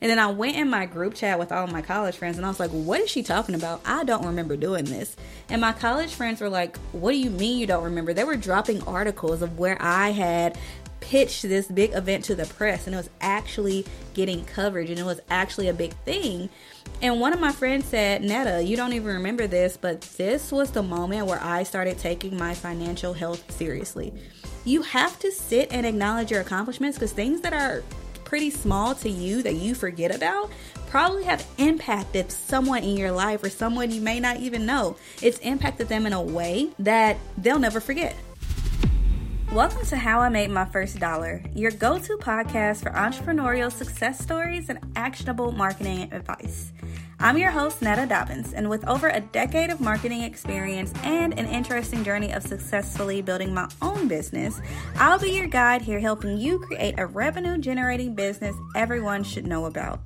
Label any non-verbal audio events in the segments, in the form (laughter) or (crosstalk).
And then I went in my group chat with all my college friends and I was like, what is she talking about? I don't remember doing this. And my college friends were like, what do you mean you don't remember? They were dropping articles of where I had pitched this big event to the press and it was actually getting coverage and it was actually a big thing. And one of my friends said, Netta, you don't even remember this, but this was the moment where I started taking my financial health seriously. You have to sit and acknowledge your accomplishments because things that are pretty small to you that you forget about probably have impacted someone in your life or someone you may not even know. It's impacted them in a way that they'll never forget. Welcome to How I Made My First Dollar, your go to podcast for entrepreneurial success stories and actionable marketing advice. I'm your host, Netta Dobbins, and with over a decade of marketing experience and an interesting journey of successfully building my own business, I'll be your guide here helping you create a revenue generating business everyone should know about.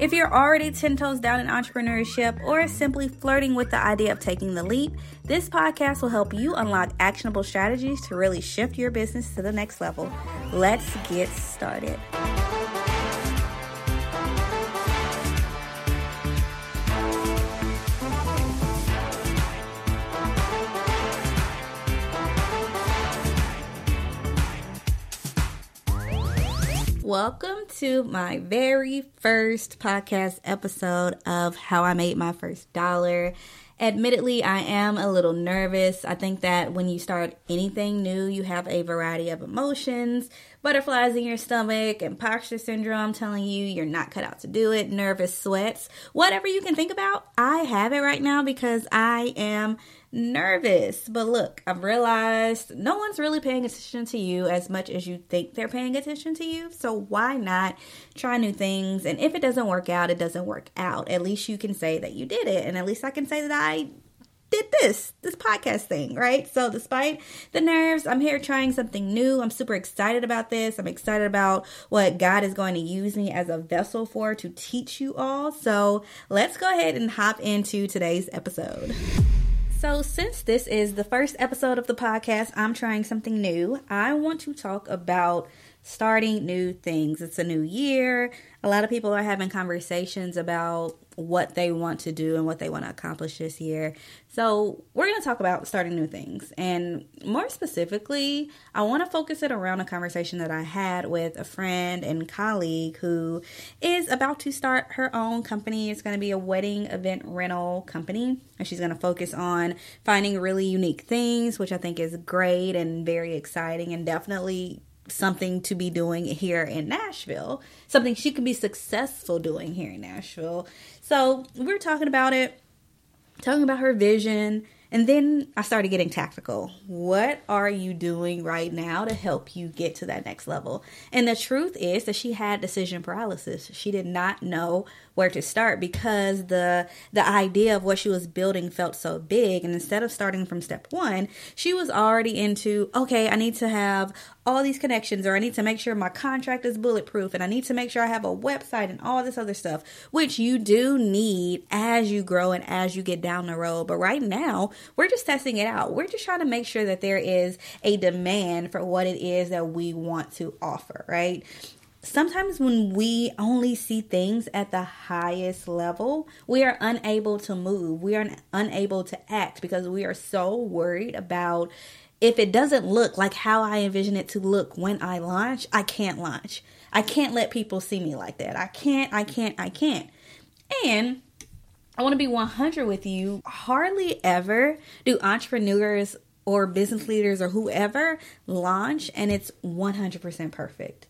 If you're already 10 toes down in entrepreneurship or simply flirting with the idea of taking the leap, this podcast will help you unlock actionable strategies to really shift your business to the next level. Let's get started. Welcome to my very first podcast episode of How I Made My First Dollar. Admittedly, I am a little nervous. I think that when you start anything new, you have a variety of emotions butterflies in your stomach, imposter syndrome telling you you're not cut out to do it, nervous sweats, whatever you can think about. I have it right now because I am nervous. But look, I've realized no one's really paying attention to you as much as you think they're paying attention to you. So why not try new things? And if it doesn't work out, it doesn't work out. At least you can say that you did it. And at least I can say that I did this, this podcast thing, right? So, despite the nerves, I'm here trying something new. I'm super excited about this. I'm excited about what God is going to use me as a vessel for to teach you all. So, let's go ahead and hop into today's episode. So, since this is the first episode of the podcast, I'm trying something new. I want to talk about starting new things. It's a new year. A lot of people are having conversations about what they want to do and what they want to accomplish this year. So, we're going to talk about starting new things. And more specifically, I want to focus it around a conversation that I had with a friend and colleague who is about to start her own company. It's going to be a wedding event rental company. And she's going to focus on finding really unique things, which I think is great and very exciting and definitely something to be doing here in Nashville, something she could be successful doing here in Nashville. So we are talking about it, talking about her vision, and then I started getting tactical. What are you doing right now to help you get to that next level? And the truth is that she had decision paralysis. She did not know where to start because the the idea of what she was building felt so big and instead of starting from step 1 she was already into okay I need to have all these connections or I need to make sure my contract is bulletproof and I need to make sure I have a website and all this other stuff which you do need as you grow and as you get down the road. But right now we're just testing it out. We're just trying to make sure that there is a demand for what it is that we want to offer right? Sometimes when we only see things at the highest level, we are unable to move. We are unable to act because we are so worried about if it doesn't look like how I envision it to look when I launch, I can't launch. I can't let people see me like that. I can't, I can't, I can't. And I want to be 100 with you. Hardly ever do entrepreneurs or business leaders or whoever launch and it's 100% perfect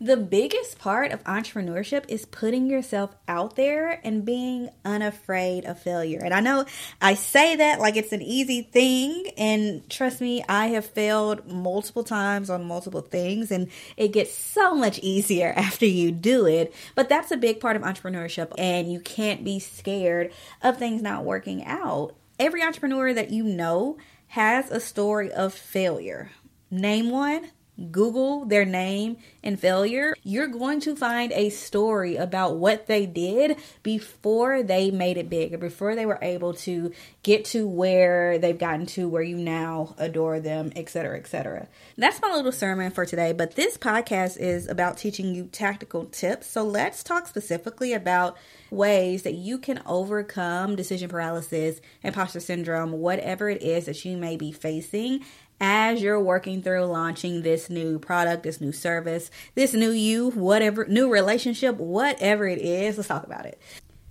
the biggest part of entrepreneurship is putting yourself out there and being unafraid of failure. And I know I say that like it's an easy thing. And trust me, I have failed multiple times on multiple things, and it gets so much easier (laughs) after you do it. But that's a big part of entrepreneurship, and you can't be scared of things not working out. Every entrepreneur that you know has a story of failure. Name one Google their name and failure, you're going to find a story about what they did before they made it big or before they were able to get to where they've gotten to where you now adore them, etc., etc. That's my little sermon for today, but this podcast is about teaching you tactical tips. So let's talk specifically about ways that you can overcome decision paralysis, imposter syndrome, whatever it is that you may be facing as you're working through launching this new product, this new service, this new you, whatever, new relationship, whatever it is. Let's talk about it.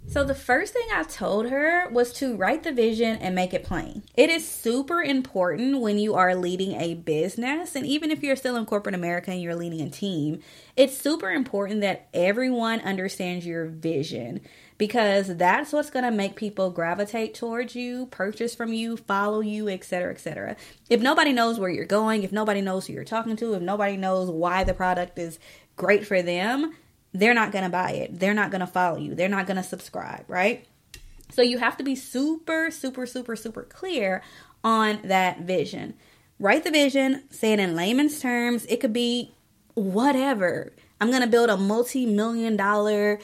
So, the first thing I told her was to write the vision and make it plain. It is super important when you are leading a business, and even if you're still in corporate America and you're leading a team, it's super important that everyone understands your vision because that's what's going to make people gravitate towards you, purchase from you, follow you, etc., etc. If nobody knows where you're going, if nobody knows who you're talking to, if nobody knows why the product is great for them, they're not going to buy it. They're not going to follow you. They're not going to subscribe, right? So you have to be super, super, super, super clear on that vision. Write the vision, say it in layman's terms. It could be whatever. I'm going to build a multi million dollar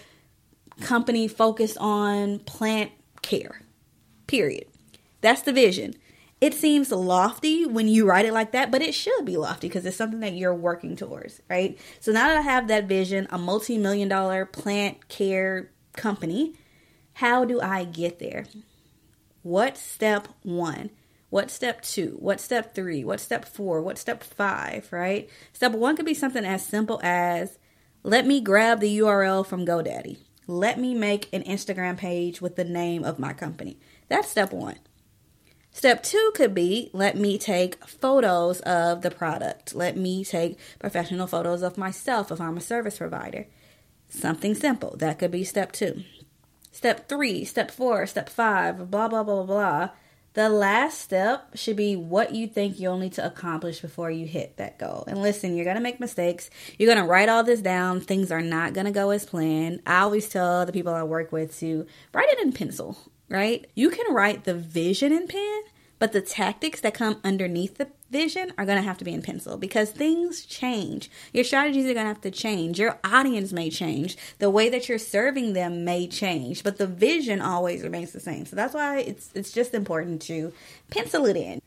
company focused on plant care, period. That's the vision. It seems lofty when you write it like that, but it should be lofty because it's something that you're working towards, right? So now that I have that vision, a multi million dollar plant care company, how do I get there? What step one? What step two? What step three? What step four? What step five, right? Step one could be something as simple as let me grab the URL from GoDaddy. Let me make an Instagram page with the name of my company. That's step one. Step two could be let me take photos of the product. Let me take professional photos of myself if I'm a service provider. Something simple. That could be step two. Step three, step four, step five, blah, blah, blah, blah. The last step should be what you think you'll need to accomplish before you hit that goal. And listen, you're going to make mistakes. You're going to write all this down. Things are not going to go as planned. I always tell the people I work with to write it in pencil right? You can write the vision in pen, but the tactics that come underneath the vision are going to have to be in pencil because things change. Your strategies are going to have to change. Your audience may change. The way that you're serving them may change, but the vision always remains the same. So that's why it's it's just important to pencil it in.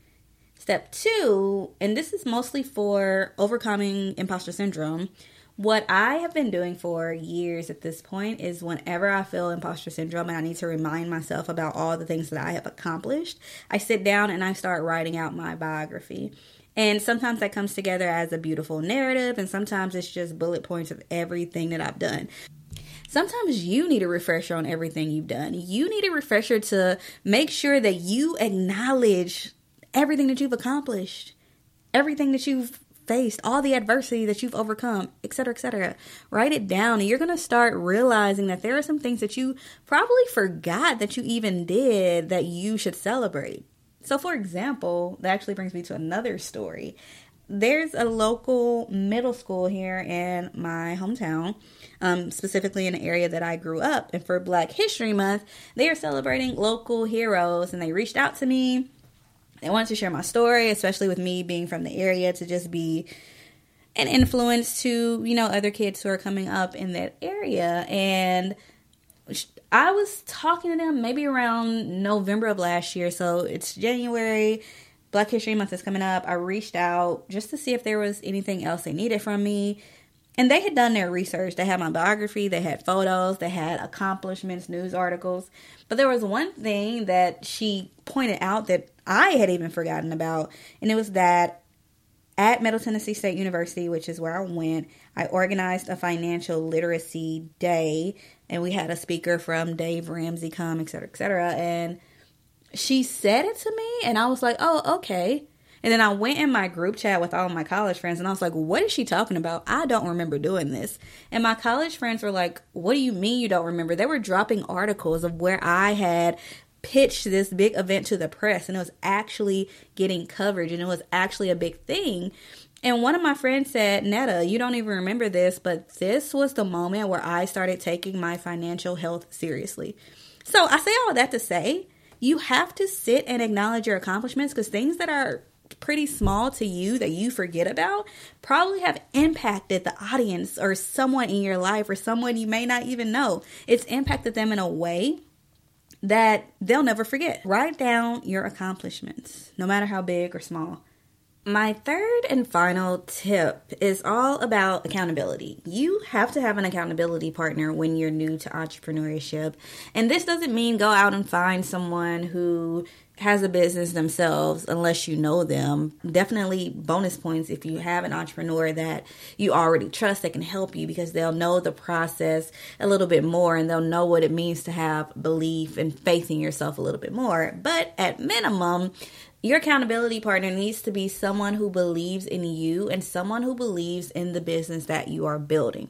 Step 2, and this is mostly for overcoming imposter syndrome, what I have been doing for years at this point is whenever I feel imposter syndrome and I need to remind myself about all the things that I have accomplished, I sit down and I start writing out my biography. And sometimes that comes together as a beautiful narrative, and sometimes it's just bullet points of everything that I've done. Sometimes you need a refresher on everything you've done. You need a refresher to make sure that you acknowledge everything that you've accomplished, everything that you've faced, all the adversity that you've overcome, etc., etc. Write it down, and you're going to start realizing that there are some things that you probably forgot that you even did that you should celebrate. So, for example, that actually brings me to another story. There's a local middle school here in my hometown, um, specifically in the area that I grew up. And for Black History Month, they are celebrating local heroes, and they reached out to me I wanted to share my story, especially with me being from the area, to just be an influence to, you know, other kids who are coming up in that area. And I was talking to them maybe around November of last year. So it's January. Black History Month is coming up. I reached out just to see if there was anything else they needed from me. And they had done their research. They had my biography, they had photos, they had accomplishments, news articles. But there was one thing that she pointed out that I had even forgotten about, and it was that at Middle Tennessee State University, which is where I went, I organized a financial literacy day, and we had a speaker from Dave Ramsey come, et cetera, et cetera. And she said it to me, and I was like, oh, okay. And then I went in my group chat with all my college friends and I was like, what is she talking about? I don't remember doing this. And my college friends were like, what do you mean you don't remember? They were dropping articles of where I had pitched this big event to the press and it was actually getting coverage and it was actually a big thing. And one of my friends said, Netta, you don't even remember this, but this was the moment where I started taking my financial health seriously. So I say all that to say, you have to sit and acknowledge your accomplishments because things that are pretty small to you that you forget about probably have impacted the audience or someone in your life or someone you may not even know. It's impacted them in a way that they'll never forget. Write down your accomplishments, no matter how big or small. My third and final tip is all about accountability. You have to have an accountability partner when you're new to entrepreneurship. And this doesn't mean go out and find someone who has a business themselves unless you know them. Definitely bonus points if you have an entrepreneur that you already trust that can help you because they'll know the process a little bit more and they'll know what it means to have belief and faith in yourself a little bit more. But at minimum, your accountability partner needs to be someone who believes in you and someone who believes in the business that you are building.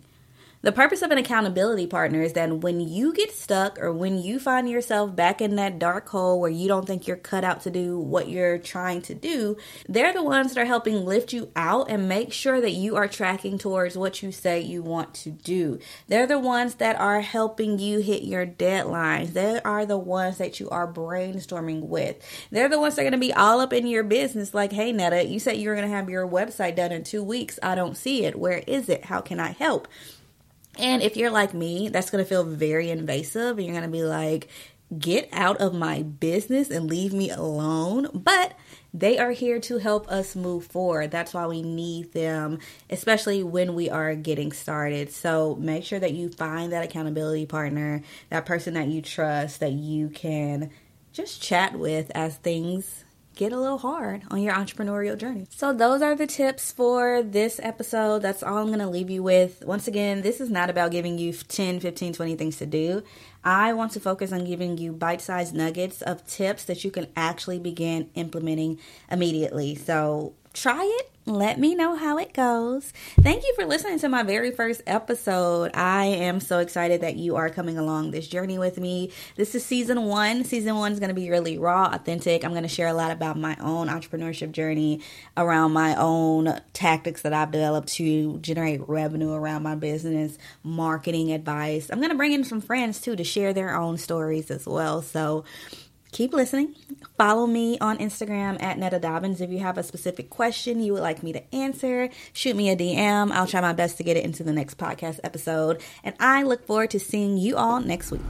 The purpose of an accountability partner is that when you get stuck or when you find yourself back in that dark hole where you don't think you're cut out to do what you're trying to do, they're the ones that are helping lift you out and make sure that you are tracking towards what you say you want to do. They're the ones that are helping you hit your deadlines. They are the ones that you are brainstorming with. They're the ones that are going to be all up in your business like, hey, Netta, you said you were going to have your website done in two weeks. I don't see it. Where is it? How can I help? And if you're like me, that's going to feel very invasive and you're going to be like, get out of my business and leave me alone. But they are here to help us move forward. That's why we need them, especially when we are getting started. So make sure that you find that accountability partner, that person that you trust, that you can just chat with as things get a little hard on your entrepreneurial journey. So, those are the tips for this episode. That's all I'm going to leave you with. Once again, this is not about giving you 10, 15, 20 things to do. I want to focus on giving you bite sized nuggets of tips that you can actually begin implementing immediately. So, try it let me know how it goes. Thank you for listening to my very first episode. I am so excited that you are coming along this journey with me. This is season one. Season one is going to be really raw, authentic. I'm going to share a lot about my own entrepreneurship journey, around my own tactics that I've developed to generate revenue around my business, marketing advice. I'm going to bring in some friends too to share their own stories as well. So, keep listening. Follow me on Instagram at Netta Dobbins. If you have a specific question you would like me to answer, shoot me a DM. I'll try my best to get it into the next podcast episode. And I look forward to seeing you all next week.